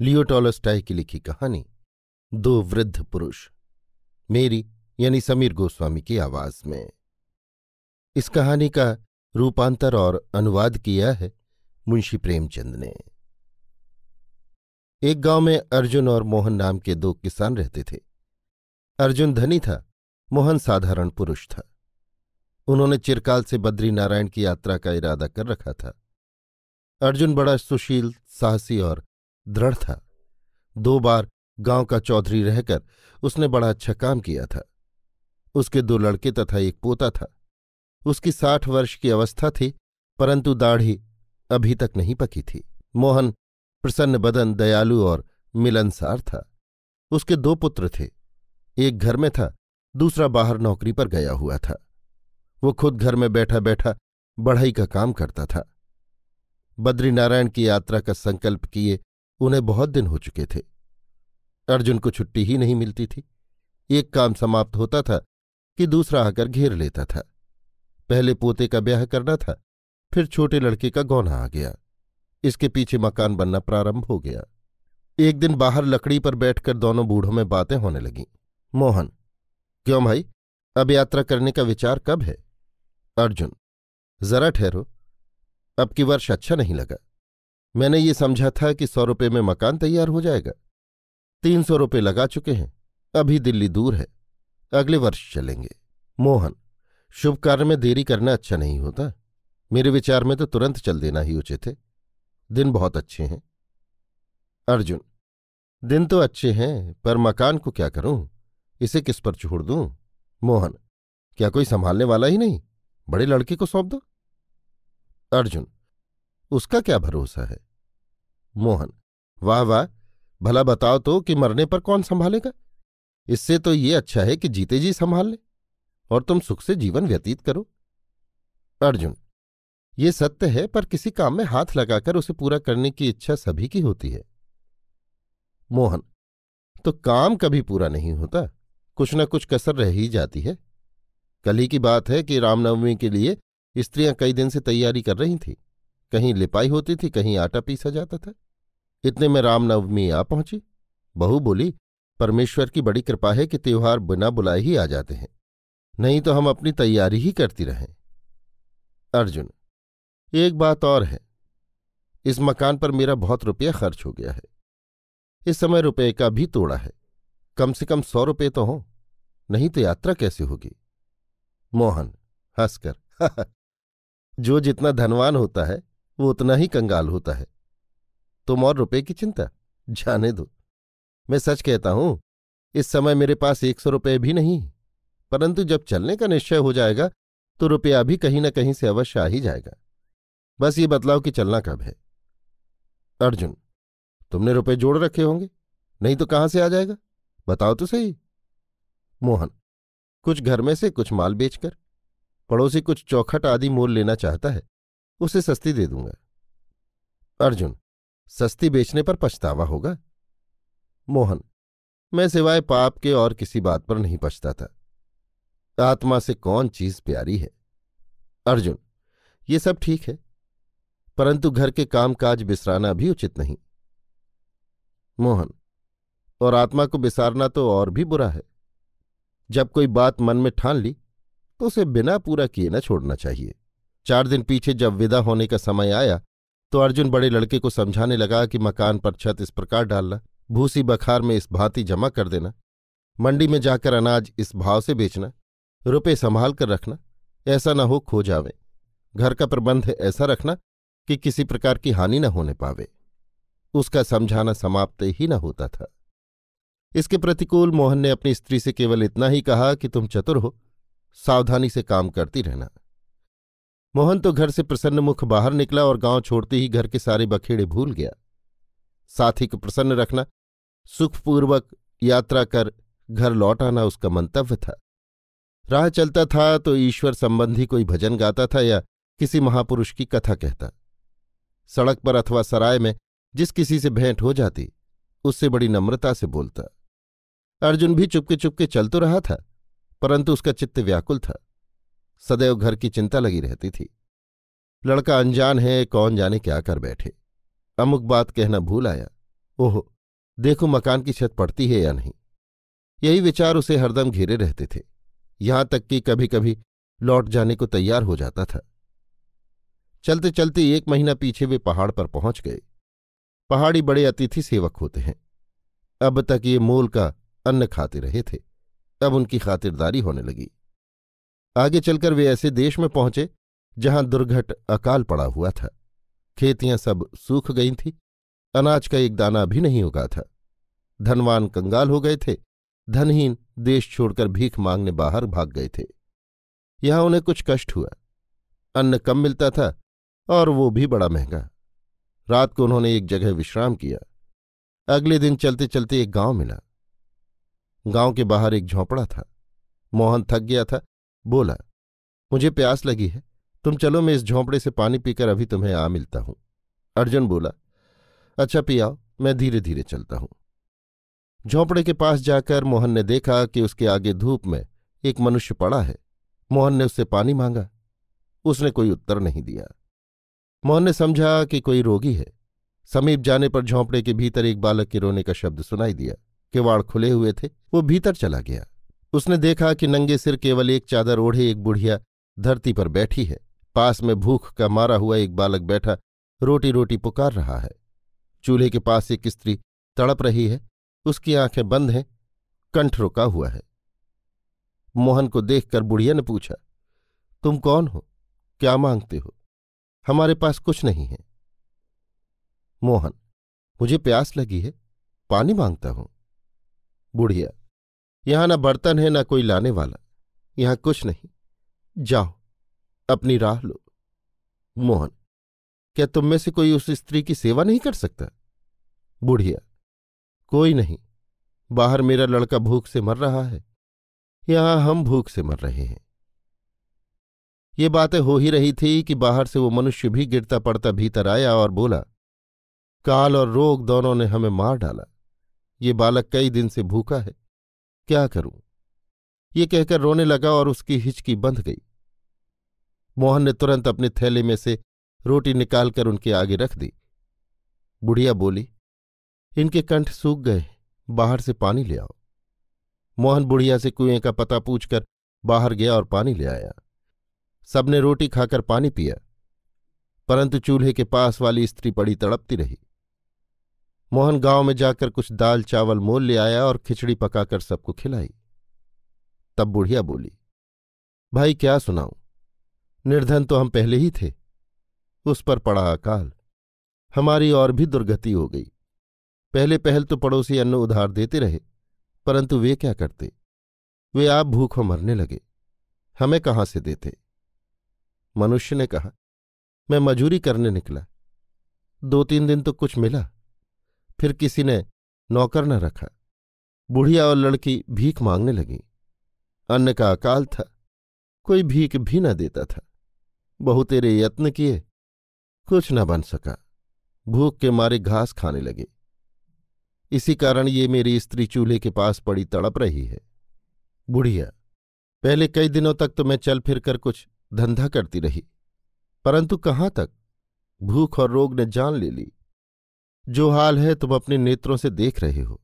लियो Tolstoy की लिखी कहानी, दो वृद्ध पुरुष, मेरी यानी समीर गोस्वामी की आवाज़ में। इस कहानी का रूपांतर और अनुवाद किया है मुंशी प्रेमचंद ने। एक गाँव में अर्जुन और मोहन नाम के दो किसान रहते थे। अर्जुन धनी था, मोहन साधारण पुरुष था। उन्होंने चिरकाल से बद्री नारायण की यात्रा का इरादा कर रखा था। अर्जुन बड़ा सुशील, साहसी और दृढ़ था। दो बार गाँव का चौधरी रहकर उसने बड़ा अच्छा काम किया था। उसके दो लड़के तथा एक पोता था। उसकी साठ वर्ष की अवस्था थी, परंतु दाढ़ी अभी तक नहीं पकी थी। मोहन प्रसन्न बदन, दयालु और मिलनसार था। उसके दो पुत्र थे। एक घर में था, दूसरा बाहर नौकरी पर गया हुआ था। वो खुद घर में बैठा बैठा बढ़ाई का काम करता था। बद्रीनारायण की यात्रा का संकल्प किए उन्हें बहुत दिन हो चुके थे। अर्जुन को छुट्टी ही नहीं मिलती थी। एक काम समाप्त होता था कि दूसरा आकर घेर लेता था। पहले पोते का ब्याह करना था, फिर छोटे लड़के का गौना आ गया। इसके पीछे मकान बनना प्रारंभ हो गया। एक दिन बाहर लकड़ी पर बैठकर दोनों बूढ़ों में बातें होने लगीं। मोहन, क्यों भाई, अब यात्रा करने का विचार कब है? अर्जुन, जरा ठहरो, अब की वर्ष अच्छा नहीं लगा। मैंने ये समझा था कि सौ रुपये में मकान तैयार हो जाएगा। तीन सौ रुपये लगा चुके हैं। अभी दिल्ली दूर है। अगले वर्ष चलेंगे। मोहन, शुभ कार्य में देरी करना अच्छा नहीं होता। मेरे विचार में तो तुरंत चल देना ही उचित है। दिन बहुत अच्छे हैं। अर्जुन, दिन तो अच्छे हैं, पर मकान को क्या करूँ? इसे किस पर छोड़ दूँ? मोहन, क्या कोई संभालने वाला ही नहीं? बड़े लड़के को सौंप दो। अर्जुन उसका क्या भरोसा है? मोहन, वाह वाह, भला बताओ तो कि मरने पर कौन संभालेगा? इससे तो ये अच्छा है कि जीते जी संभाल ले, और तुम सुख से जीवन व्यतीत करो। अर्जुन, ये सत्य है, पर किसी काम में हाथ लगाकर उसे पूरा करने की इच्छा सभी की होती है। मोहन तो काम कभी पूरा नहीं होता, कुछ न कुछ कसर रह ही जाती है। कल ही की बात है कि रामनवमी के लिए स्त्रियाँ कई दिन से तैयारी कर रही थीं। कहीं लिपाई होती थी, कहीं आटा पीसा जाता था। इतने में रामनवमी आ पहुँची। बहू बोली, परमेश्वर की बड़ी कृपा है कि त्योहार बिना बुलाए ही आ जाते हैं। नहीं तो हम अपनी तैयारी ही करती रहें। अर्जुन, एक बात और है। इस मकान पर मेरा बहुत रुपया खर्च हो गया है। इस समय रुपये का भी तोड़ा है। कम से कम सौ रुपये तो हों, नहीं तो यात्रा कैसे होगी? मोहन हंसकर जो जितना धनवान होता है वो उतना ही कंगाल होता है। तुम और रुपए की चिंता? जाने दो। मैं सच कहता हूँ, इस समय मेरे पास एक सौ रुपये भी नहीं, परंतु जब चलने का निश्चय हो जाएगा तो रुपया भी कहीं न कहीं से अवश्य आ ही जाएगा। बस ये बतलाओ कि चलना कब है। अर्जुन, तुमने रुपए जोड़ रखे होंगे, नहीं तो कहाँ से आ जाएगा? बताओ तो सही। मोहन, कुछ घर में से कुछ माल बेचकर, पड़ोसी कुछ चौखट आदि मोल लेना चाहता है। उसे सस्ती दे दूँगा। अर्जुन, सस्ती बेचने पर पछतावा होगा? मोहन, मैं सिवाय पाप के और किसी बात पर नहीं पछताता आत्मा से कौन चीज़ प्यारी है? अर्जुन, ये सब ठीक है, परंतु घर के कामकाज बिसराना भी उचित नहीं। मोहन, और आत्मा को बिसारना तो और भी बुरा है। जब कोई बात मन में ठान ली तो उसे बिना पूरा किए न छोड़ना चाहिए। चार दिन पीछे जब विदा होने का समय आया तो अर्जुन बड़े लड़के को समझाने लगा कि मकान पर छत इस प्रकार डालना, भूसी बखार में इस भांति जमा कर देना, मंडी में जाकर अनाज इस भाव से बेचना, रुपए संभाल कर रखना, ऐसा न हो खो जावे। घर का प्रबंध ऐसा रखना कि किसी प्रकार की हानि न होने पावे। उसका समझाना समाप्त ही न होता था। इसके प्रतिकूल मोहन ने अपनी स्त्री से केवल इतना ही कहा कि तुम चतुर हो, सावधानी से काम करती रहना। मोहन तो घर से प्रसन्न मुख बाहर निकला और गाँव छोड़ते ही घर के सारे बखेड़े भूल गया। साथी को प्रसन्न रखना, सुखपूर्वक यात्रा कर घर लौट आना उसका मंतव्य था। राह चलता था तो ईश्वर संबंधी कोई भजन गाता था या किसी महापुरुष की कथा कहता। सड़क पर अथवा सराय में जिस किसी से भेंट हो जाती, उससे बड़ी नम्रता से बोलता। अर्जुन भी चुपके चुपके चल तो रहा था, परंतु उसका चित्त व्याकुल था। सदैव घर की चिंता लगी रहती थी। लड़का अनजान है, कौन जाने क्या कर बैठे। अमुक बात कहना भूल आया। ओहो, देखो मकान की छत पड़ती है या नहीं। यही विचार उसे हरदम घेरे रहते थे। यहाँ तक कि कभी कभी लौट जाने को तैयार हो जाता था। चलते चलते एक महीना पीछे वे पहाड़ पर पहुँच गए। पहाड़ी बड़े अतिथि सेवक होते हैं। अब तक ये मोल का अन्न खाते रहे थे। अब उनकी खातिरदारी होने लगी। आगे चलकर वे ऐसे देश में पहुँचे, जहाँ दुर्घट अकाल पड़ा हुआ था। खेतियाँ सब सूख गई थीं, अनाज का एक दाना भी नहीं उगा था। धनवान कंगाल हो गए थे, धनहीन देश छोड़कर भीख मांगने बाहर भाग गए थे। यहाँ उन्हें कुछ कष्ट हुआ। अन्न कम मिलता था, और वो भी बड़ा महँगा। रात को उन्होंने एक जगह विश्राम किया। अगले दिन चलते चलते एक गाँव मिला। गाँव के बाहर एक झोंपड़ा था। मोहन थक गया था बोला, मुझे प्यास लगी है, तुम चलो मैं इस झोंपड़े से पानी पीकर अभी तुम्हें आ मिलता हूँ। अर्जुन बोला अच्छा पियाओ, मैं धीरे धीरे चलता हूँ। झोंपड़े के पास जाकर मोहन ने देखा कि उसके आगे धूप में एक मनुष्य पड़ा है। मोहन ने उससे पानी मांगा, उसने कोई उत्तर नहीं दिया। मोहन ने समझा कि कोई रोगी है। समीप जाने पर झोंपड़े के भीतर एक बालक के रोने का शब्द सुनाई दिया किवाड़ खुले हुए थे, वो भीतर चला गया। उसने देखा कि नंगे सिर केवल एक चादर ओढ़े एक बुढ़िया धरती पर बैठी है। पास में भूख का मारा हुआ एक बालक बैठा रोटी रोटी पुकार रहा है। चूल्हे के पास एक स्त्री तड़प रही है। उसकी आँखें बंद हैं, कंठ रुका हुआ है। मोहन को देखकर बुढ़िया ने पूछा, तुम कौन हो? क्या मांगते हो? हमारे पास कुछ नहीं है। मोहन, मुझे प्यास लगी है। पानी माँगता हूँ। बुढ़िया यहाँ ना बर्तन है, ना कोई लाने वाला। यहाँ कुछ नहीं। जाओ, अपनी राह लो। मोहन, क्या तुम में से कोई उस स्त्री की सेवा नहीं कर सकता? बुढ़िया, कोई नहीं। बाहर मेरा लड़का भूख से मर रहा है। यहाँ हम भूख से मर रहे हैं। ये बातें हो ही रही थी कि बाहर से वो मनुष्य भी गिरता पड़ता भीतर आया और बोला, काल और रोग दोनों ने हमें मार डाला। ये बालक कई दिन से भूखा है। क्या करूँ? ये कहकर रोने लगा और उसकी हिचकी बंध गई। मोहन ने तुरंत अपने थैले में से रोटी निकालकर उनके आगे रख दी। बुढ़िया बोली, इनके कंठ सूख गए, बाहर से पानी ले आओ। मोहन बुढ़िया से कुएँ का पता पूछकर बाहर गया और पानी ले आया। सबने रोटी खाकर पानी पिया, परंतु चूल्हे के पास वाली स्त्री पड़ी तड़पती रही। मोहन गाँव में जाकर कुछ दाल चावल मोल ले आया और खिचड़ी पकाकर सबको खिलाई। तब बुढ़िया बोली, भाई, क्या सुनाऊं? निर्धन तो हम पहले ही थे। उस पर पड़ा अकाल। हमारी और भी दुर्गति हो गई। पहले पहल तो पड़ोसी अन्न उधार देते रहे, परंतु वे क्या करते? वे आप भूखों मरने लगे। हमें कहाँ से देते? मनुष्य ने कहा, मैं मजूरी करने निकला। दो तीन दिन तो कुछ मिला। फिर किसी ने नौकर न रखा। बुढ़िया और लड़की भीख मांगने लगी। अन्न का अकाल था, कोई भीख भी न देता था। बहुतेरे यत्न किए, कुछ न बन सका। भूख के मारे घास खाने लगे। इसी कारण ये मेरी स्त्री चूल्हे के पास पड़ी तड़प रही है। बुढ़िया, पहले कई दिनों तक तो मैं चल फिर कर कुछ धंधा करती रही, परंतु कहाँ तक? भूख और रोग ने जान ले ली। जो हाल है, तुम अपने नेत्रों से देख रहे हो।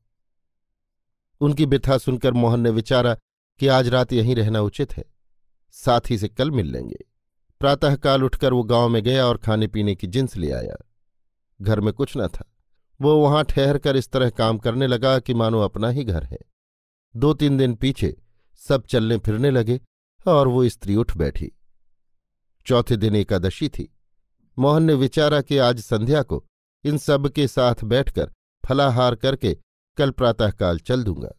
उनकी बिथा सुनकर मोहन ने विचारा कि आज रात यहीं रहना उचित है। साथी से कल मिल लेंगे। प्रातःकाल उठकर वो गाँव में गया और खाने पीने की जिंस ले आया। घर में कुछ न था। वो वहाँ ठहर कर इस तरह काम करने लगा कि मानो अपना ही घर है। दो तीन दिन पीछे सब चलने फिरने लगे और वो स्त्री उठ बैठी। चौथे दिन एकादशी थी। मोहन ने विचारा कि आज संध्या को इन सब के साथ बैठकर फलाहार करके कल प्रातःकाल चल दूँगा।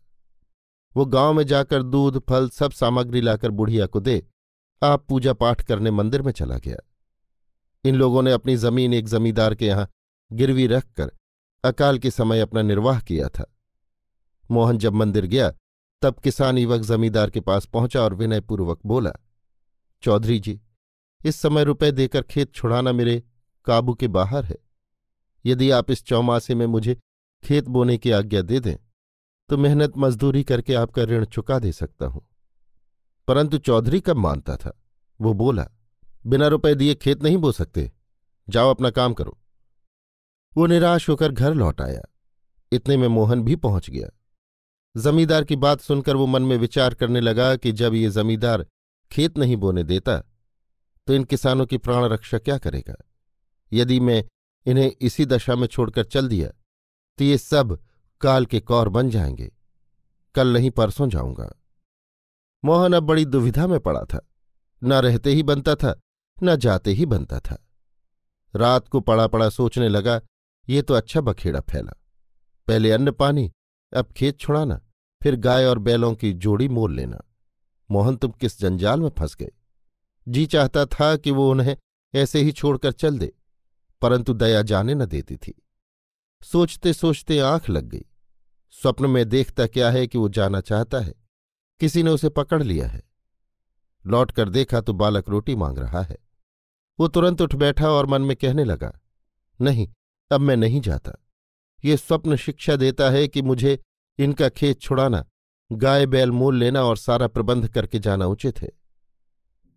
वो गाँव में जाकर दूध, फल सब सामग्री लाकर बुढ़िया को दे, आप पूजा पाठ करने मंदिर में चला गया। इन लोगों ने अपनी ज़मीन एक जमींदार के यहाँ गिरवी रखकर अकाल के समय अपना निर्वाह किया था। मोहन जब मंदिर गया, तब किसान युवक जमींदार के पास पहुँचा और विनयपूर्वक बोला, चौधरी जी, इस समय रुपए देकर खेत छुड़ाना मेरे काबू के बाहर है। यदि आप इस चौमासे में मुझे खेत बोने की आज्ञा दे दें तो मेहनत मजदूरी करके आपका ऋण चुका दे सकता हूँ। परंतु चौधरी कब मानता था? वो बोला, बिना रुपए दिए खेत नहीं बो सकते। जाओ अपना काम करो। वो निराश होकर घर लौट आया। इतने में मोहन भी पहुँच गया। जमींदार की बात सुनकर वो मन में विचार करने लगा कि जब ये जमींदार खेत नहीं बोने देता तो इन किसानों की प्राण रक्षा क्या करेगा? यदि मैं इन्हें इसी दशा में छोड़कर चल दिया तो ये सब काल के कौर बन जाएँगे। कल नहीं परसों जाऊँगा। मोहन अब बड़ी दुविधा में पड़ा था। न रहते ही बनता था, न जाते ही बनता था। रात को पड़ा पड़ा सोचने लगा, ये तो अच्छा बखेड़ा फैला। पहले अन्न पानी, अब खेत छुड़ाना, फिर गाय और बैलों की जोड़ी मोल लेना। मोहन तुम किस जंजाल में फंस गए? जी चाहता था कि वो उन्हें ऐसे ही छोड़कर चल दे। परंतु दया जाने न देती थी। सोचते सोचते आँख लग गई। स्वप्न में देखता क्या है कि वो जाना चाहता है। किसी ने उसे पकड़ लिया है। लौट कर देखा तो बालक रोटी मांग रहा है। वो तुरंत उठ बैठा और मन में कहने लगा, नहीं, अब मैं नहीं जाता। ये स्वप्न शिक्षा देता है कि मुझे इनका खेत छुड़ाना, गाय बैल मोल लेना और सारा प्रबंध करके जाना उचित है।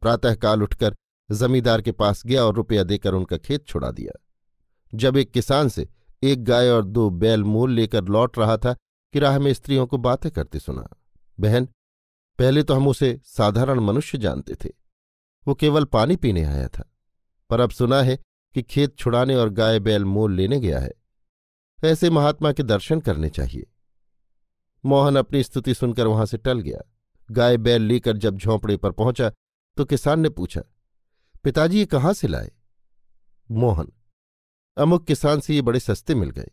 प्रातःकाल उठकर जमींदार के पास गया और रुपया देकर उनका खेत छुड़ा दिया। जब एक किसान से एक गाय और दो बैल मोल लेकर लौट रहा था कि राह में स्त्रियों को बातें करते सुना। बहन, पहले तो हम उसे साधारण मनुष्य जानते थे। वो केवल पानी पीने आया था, पर अब सुना है कि खेत छुड़ाने और गाय बैल मोल लेने गया है। ऐसे महात्मा के दर्शन करने चाहिए। मोहन अपनी स्तुति सुनकर वहाँ से टल गया। गाय बैल लेकर जब झोंपड़े पर पहुँचा तो किसान ने पूछा पिताजी ये कहाँ से लाए? मोहन। अमुक किसान से ये बड़े सस्ते मिल गए।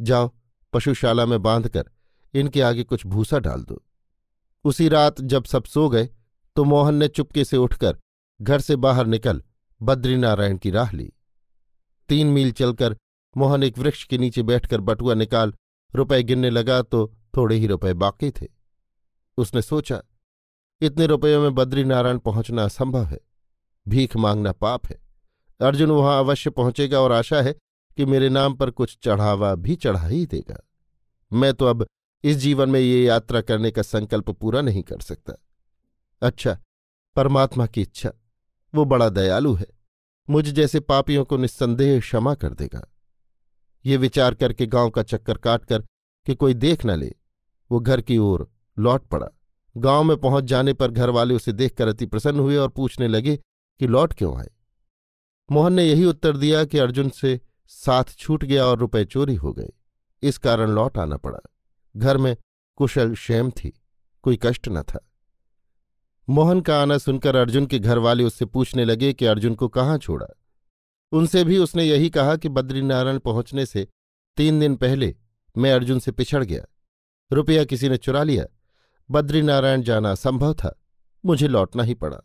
जाओ, पशुशाला में बांधकर इनके आगे कुछ भूसा डाल दो। उसी रात जब सब सो गए तो मोहन ने चुपके से उठकर घर से बाहर निकल बद्रीनारायण की राह ली। तीन मील चलकर मोहन एक वृक्ष के नीचे बैठकर बटुआ निकाल रुपए गिनने लगा तो थोड़े ही रुपए बाकी थे। उसने सोचा, इतने रुपयों में बद्रीनारायण पहुँचना असंभव है। भीख मांगना पाप है। अर्जुन वहाँ अवश्य पहुंचेगा और आशा है कि मेरे नाम पर कुछ चढ़ावा भी चढ़ा ही देगा। मैं तो अब इस जीवन में ये यात्रा करने का संकल्प पूरा नहीं कर सकता। अच्छा परमात्मा की इच्छा, वो बड़ा दयालु है। मुझ जैसे पापियों को निस्संदेह क्षमा कर देगा। ये विचार करके गाँव का चक्कर काटकर कि कोई देख न ले, वो घर की ओर लौट पड़ा। गाँव में पहुँच जाने पर घर वाले उसे देखकर अति प्रसन्न हुए और पूछने लगे कि लौट क्यों आए? मोहन ने यही उत्तर दिया कि अर्जुन से साथ छूट गया और रुपए चोरी हो गए। इस कारण लौट आना पड़ा। घर में कुशल क्षेम थी, कोई कष्ट न था। मोहन का आना सुनकर अर्जुन के घर वाले उससे पूछने लगे कि अर्जुन को कहाँ छोड़ा? उनसे भी उसने यही कहा कि बद्रीनारायण पहुँचने से तीन दिन पहले मैं अर्जुन से पिछड़ गया। रुपया किसी ने चुरा लिया। बद्रीनारायण जाना संभव था। मुझे लौटना ही पड़ा।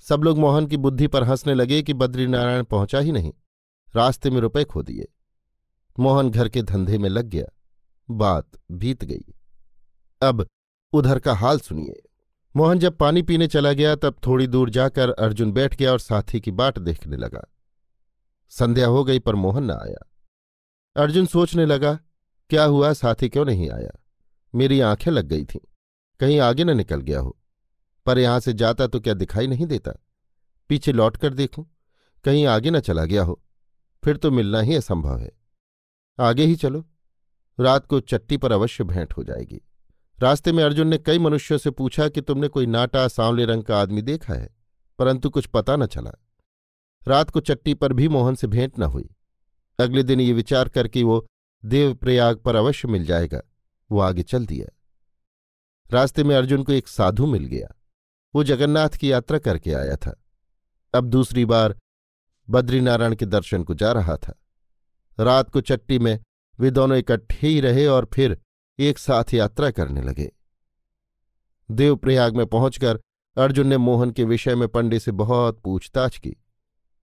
सब लोग मोहन की बुद्धि पर हंसने लगे कि बद्रीनारायण पहुँचा ही नहीं। रास्ते में रुपए खो दिए। मोहन घर के धंधे में लग गया। बात बीत गई। अब उधर का हाल सुनिए। मोहन जब पानी पीने चला गया, तब थोड़ी दूर जाकर अर्जुन बैठ गया और साथी की बाट देखने लगा। संध्या हो गई, पर मोहन न आया। अर्जुन सोचने लगा, क्या हुआ? साथी क्यों नहीं आया? मेरी आँखें लग गई थीं। कहीं आगे न निकल गया हो। पर यहाँ से जाता तो क्या दिखाई नहीं देता? पीछे लौट कर देखूँ, कहीं आगे न चला गया हो, फिर तो मिलना ही असंभव है। आगे ही चलो, रात को चट्टी पर अवश्य भेंट हो जाएगी। रास्ते में अर्जुन ने कई मनुष्यों से पूछा कि तुमने कोई नाटा सांवले रंग का आदमी देखा है, परंतु कुछ पता न चला। रात को चट्टी पर भी मोहन से भेंट न हुई। अगले दिन ये विचार करके वो देवप्रयाग पर अवश्य मिल जाएगा, वो आगे चल दिया। रास्ते में अर्जुन को एक साधु मिल गया। वो जगन्नाथ की यात्रा करके आया था। अब दूसरी बार बद्रीनारायण के दर्शन को जा रहा था। रात को चट्टी में वे दोनों इकट्ठे ही रहे और फिर एक साथ यात्रा करने लगे। देवप्रयाग में पहुंचकर अर्जुन ने मोहन के विषय में पंडे से बहुत पूछताछ की।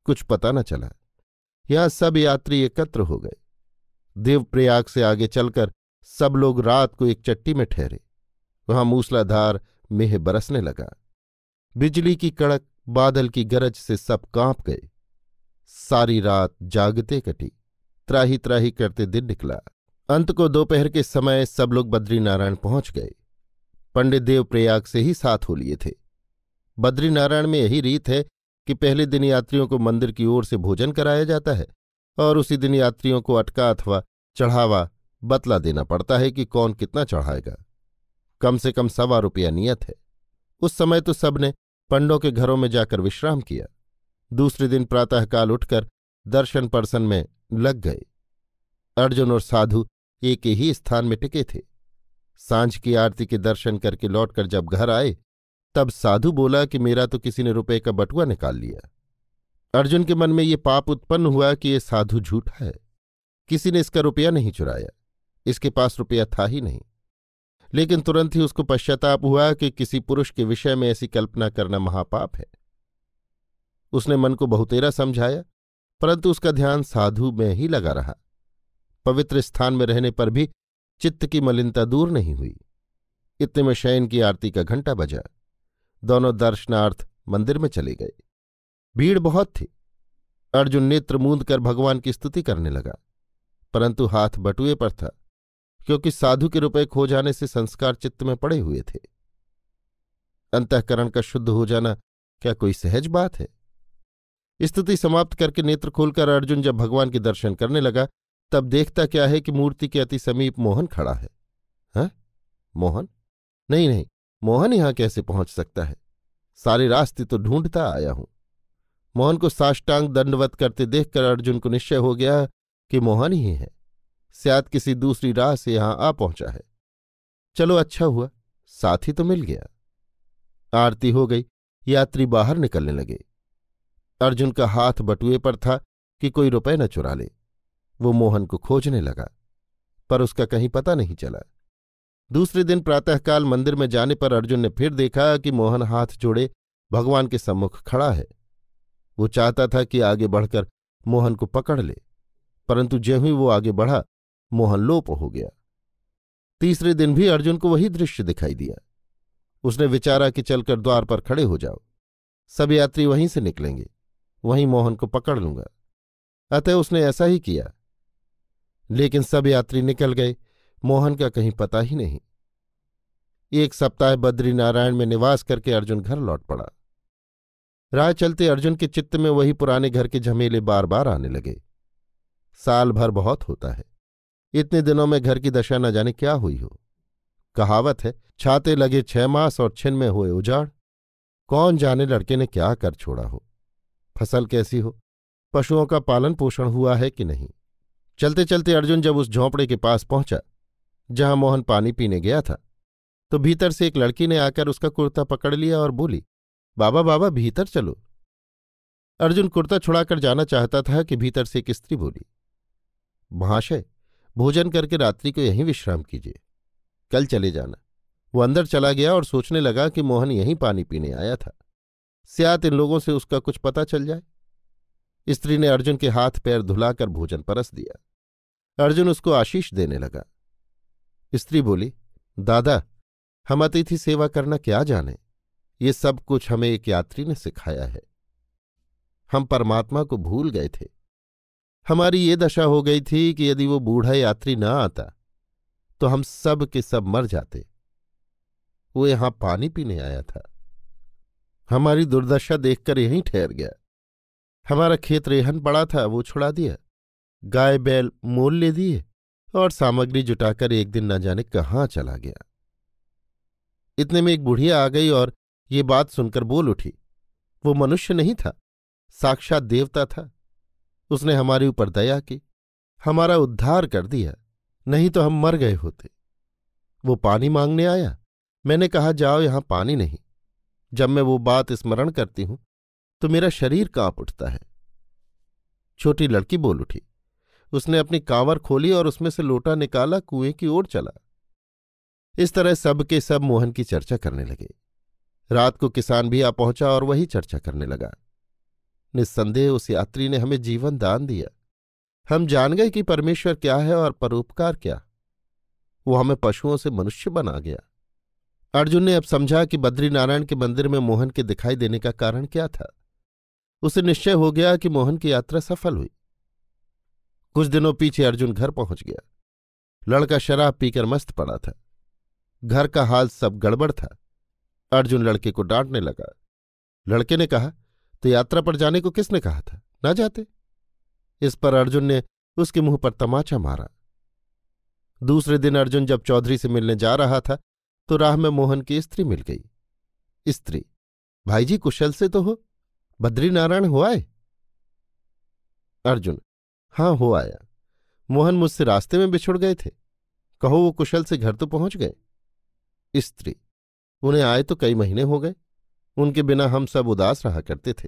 कुछ पता न चला। यहाँ सब यात्री एकत्र हो गए। देवप्रयाग से आगे चलकर सब लोग रात को एक चट्टी में ठहरे। वहाँ मूसलाधार मेह बरसने लगा। बिजली की कड़क, बादल की गरज से सब काँप गए। सारी रात जागते कटी। त्राही त्राही करते दिन निकला। अंत को दोपहर के समय सब लोग बद्रीनारायण पहुँच गए। पंडित देव प्रयाग से ही साथ हो लिए थे। बद्रीनारायण में यही रीत है कि पहले दिन यात्रियों को मंदिर की ओर से भोजन कराया जाता है और उसी दिन यात्रियों को अटका अथवा चढ़ावा बतला देना पड़ता है कि कौन कितना चढ़ाएगा। कम से कम सवा रुपया नियत है। उस समय तो सबने पंडों के घरों में जाकर विश्राम किया। दूसरे दिन प्रातःकाल उठकर दर्शन परसन में लग गए। अर्जुन और साधु एक ही स्थान में टिके थे। साँझ की आरती के दर्शन करके लौटकर जब घर आए, तब साधु बोला कि मेरा तो किसी ने रुपए का बटुआ निकाल लिया। अर्जुन के मन में ये पाप उत्पन्न हुआ कि ये साधु झूठा है। किसी ने इसका रुपया नहीं चुराया। इसके पास रुपया था ही नहीं। लेकिन तुरंत ही उसको पश्चाताप हुआ कि किसी पुरुष के विषय में ऐसी कल्पना करना महापाप है। उसने मन को बहुतेरा समझाया, परंतु उसका ध्यान साधु में ही लगा रहा। पवित्र स्थान में रहने पर भी चित्त की मलिनता दूर नहीं हुई। इतने में शयन की आरती का घंटा बजा। दोनों दर्शनार्थ मंदिर में चले गए। भीड़ बहुत थी। अर्जुन नेत्र मूंद कर भगवान की स्तुति करने लगा, परंतु हाथ बटुए पर था। क्योंकि साधु के रुपए खो जाने से संस्कार चित्त में पड़े हुए थे। अंतकरण का शुद्ध हो जाना क्या कोई सहज बात है? स्तुति समाप्त करके नेत्र खोलकर अर्जुन जब भगवान के दर्शन करने लगा, तब देखता क्या है कि मूर्ति के अति समीप मोहन खड़ा है। हा? मोहन? नहीं नहीं, मोहन यहाँ कैसे पहुँच सकता है? सारे रास्ते तो ढूंढता आया हूँ। मोहन को साष्टांग दंडवत करते देखकर अर्जुन को निश्चय हो गया कि मोहन ही है। स्यात किसी दूसरी राह से यहाँ आ पहुँचा है। चलो अच्छा हुआ, साथी तो मिल गया। आरती हो गई, यात्री बाहर निकलने लगे। अर्जुन का हाथ बटुए पर था कि कोई रुपए न चुरा ले। वो मोहन को खोजने लगा, पर उसका कहीं पता नहीं चला। दूसरे दिन प्रातःकाल मंदिर में जाने पर अर्जुन ने फिर देखा कि मोहन हाथ जोड़े भगवान के सम्मुख खड़ा है। वो चाहता था कि आगे बढ़कर मोहन को पकड़ ले, परंतु ज्यों ही वो आगे बढ़ा मोहन लोप हो गया। तीसरे दिन भी अर्जुन को वही दृश्य दिखाई दिया। उसने विचारा कि चलकर द्वार पर खड़े हो जाओ। सब यात्री वहीं से निकलेंगे। वहीं मोहन को पकड़ लूँगा। अतः उसने ऐसा ही किया। लेकिन सब यात्री निकल गए। मोहन का कहीं पता ही नहीं। एक सप्ताह बद्रीनारायण में निवास करके अर्जुन घर लौट पड़ा। राह चलते अर्जुन के चित्त में वही पुराने घर के झमेले बार बार आने लगे। साल भर बहुत होता है। इतने दिनों में घर की दशा न जाने क्या हुई हो? कहावत है, छाते लगे छह मास और छिन में हुए उजाड़। कौन जाने लड़के ने क्या कर छोड़ा हो? फ़सल कैसी हो? पशुओं का पालन पोषण हुआ है कि नहीं? चलते चलते अर्जुन जब उस झोंपड़े के पास पहुँचा, जहाँ मोहन पानी पीने गया था तो भीतर से एक लड़की ने आकर उसका कुर्ता पकड़ लिया और बोली, बाबा बाबा, भीतर चलो। अर्जुन कुर्ता छुड़ाकर जाना चाहता था कि भीतर से एक स्त्री बोली, महाशय भोजन करके रात्रि को यहीं विश्राम कीजिए। कल चले जाना। वो अंदर चला गया और सोचने लगा कि मोहन यहीं पानी पीने आया था। सियात इन लोगों से उसका कुछ पता चल जाए। स्त्री ने अर्जुन के हाथ पैर धुलाकर भोजन परस दिया। अर्जुन उसको आशीष देने लगा। स्त्री बोली, दादा, हम अतिथि सेवा करना क्या जाने? ये सब कुछ हमें एक यात्री ने सिखाया है। हम परमात्मा को भूल गए थे। हमारी ये दशा हो गई थी कि यदि वो बूढ़ा यात्री न आता तो हम सब के सब मर जाते। वो यहाँ पानी पीने आया था। हमारी दुर्दशा देखकर यहीं ठहर गया। हमारा खेत रेहन पड़ा था, वो छुड़ा दिया। गाय बैल मोल ले दिए और सामग्री जुटाकर एक दिन न जाने कहाँ चला गया। इतने में एक बुढ़िया आ गई और ये बात सुनकर बोल उठी। वो मनुष्य नहीं था, साक्षात देवता था। उसने हमारे ऊपर दया की, हमारा उद्धार कर दिया, नहीं तो हम मर गए होते। वो पानी मांगने आया। मैंने कहा, जाओ, यहाँ पानी नहीं। जब मैं वो बात स्मरण करती हूँ तो मेरा शरीर काँप उठता है। छोटी लड़की बोल उठी। उसने अपनी कांवर खोली और उसमें से लोटा निकाला, कुएँ की ओर चला। इस तरह सब के सब मोहन की चर्चा करने लगे। रात को किसान भी आ पहुँचा और वही चर्चा करने लगा। निस्संदेह उस यात्री ने हमें जीवन दान दिया। हम जान गए कि परमेश्वर क्या है और परोपकार क्या। वो हमें पशुओं से मनुष्य बना गया। अर्जुन ने अब समझा कि बद्रीनारायण के मंदिर में मोहन के दिखाई देने का कारण क्या था। उसे निश्चय हो गया कि मोहन की यात्रा सफल हुई। कुछ दिनों पीछे अर्जुन घर पहुँच गया। लड़का शराब पीकर मस्त पड़ा था। घर का हाल सब गड़बड़ था। अर्जुन लड़के को डांटने लगा। लड़के ने कहा तो यात्रा पर जाने को किसने कहा था? ना जाते। इस पर अर्जुन ने उसके मुँह पर तमाचा मारा। दूसरे दिन अर्जुन जब चौधरी से मिलने जा रहा था तो राह में मोहन की स्त्री मिल गई। स्त्री भाई जी कुशल से तो हो? बद्रीनारायण हो आए? अर्जुन हाँ हो आया। मोहन मुझसे रास्ते में बिछुड़ गए थे। कहो वो कुशल से घर तो पहुँच गए? स्त्री, उन्हें आए तो कई महीने हो गए। उनके बिना हम सब उदास रहा करते थे।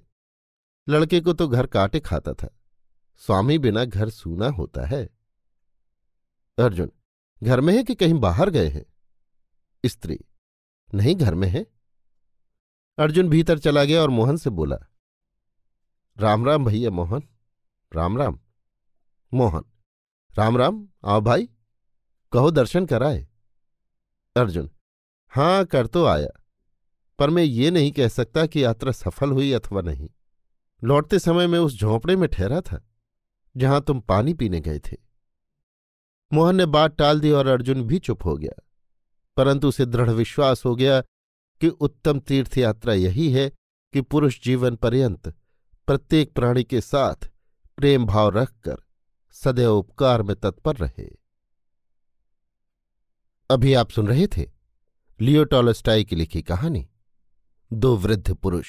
लड़के को तो घर काटे खाता था। स्वामी बिना घर सूना होता है। अर्जुन, घर में है कि कहीं बाहर गए हैं? स्त्री, नहीं घर में है। अर्जुन भीतर चला गया और मोहन से बोला, राम राम भैया मोहन, राम राम। मोहन, राम राम, आओ भाई, कहो दर्शन कराए। अर्जुन हाँ कर तो आया। पर मैं ये नहीं कह सकता कि यात्रा सफल हुई अथवा नहीं। लौटते समय मैं उस झोंपड़े में ठहरा था, जहाँ तुम पानी पीने गए थे। मोहन ने बात टाल दी और अर्जुन भी चुप हो गया। परंतु उसे दृढ़ विश्वास हो गया कि उत्तम तीर्थ यात्रा यही है कि पुरुष जीवन पर्यंत प्रत्येक प्राणी के साथ प्रेम भाव रखकर सदैव उपकार में तत्पर रहे। अभी आप सुन रहे थे लियोटॉलस्टाई की लिखी कहानी। दो वृद्ध पुरुष,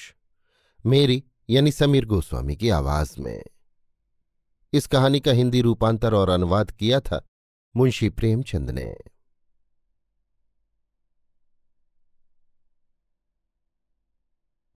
मेरी यानी समीर गोस्वामी की आवाज़ में। इस कहानी का हिंदी रूपांतर और अनुवाद किया था मुंशी प्रेमचंद ने।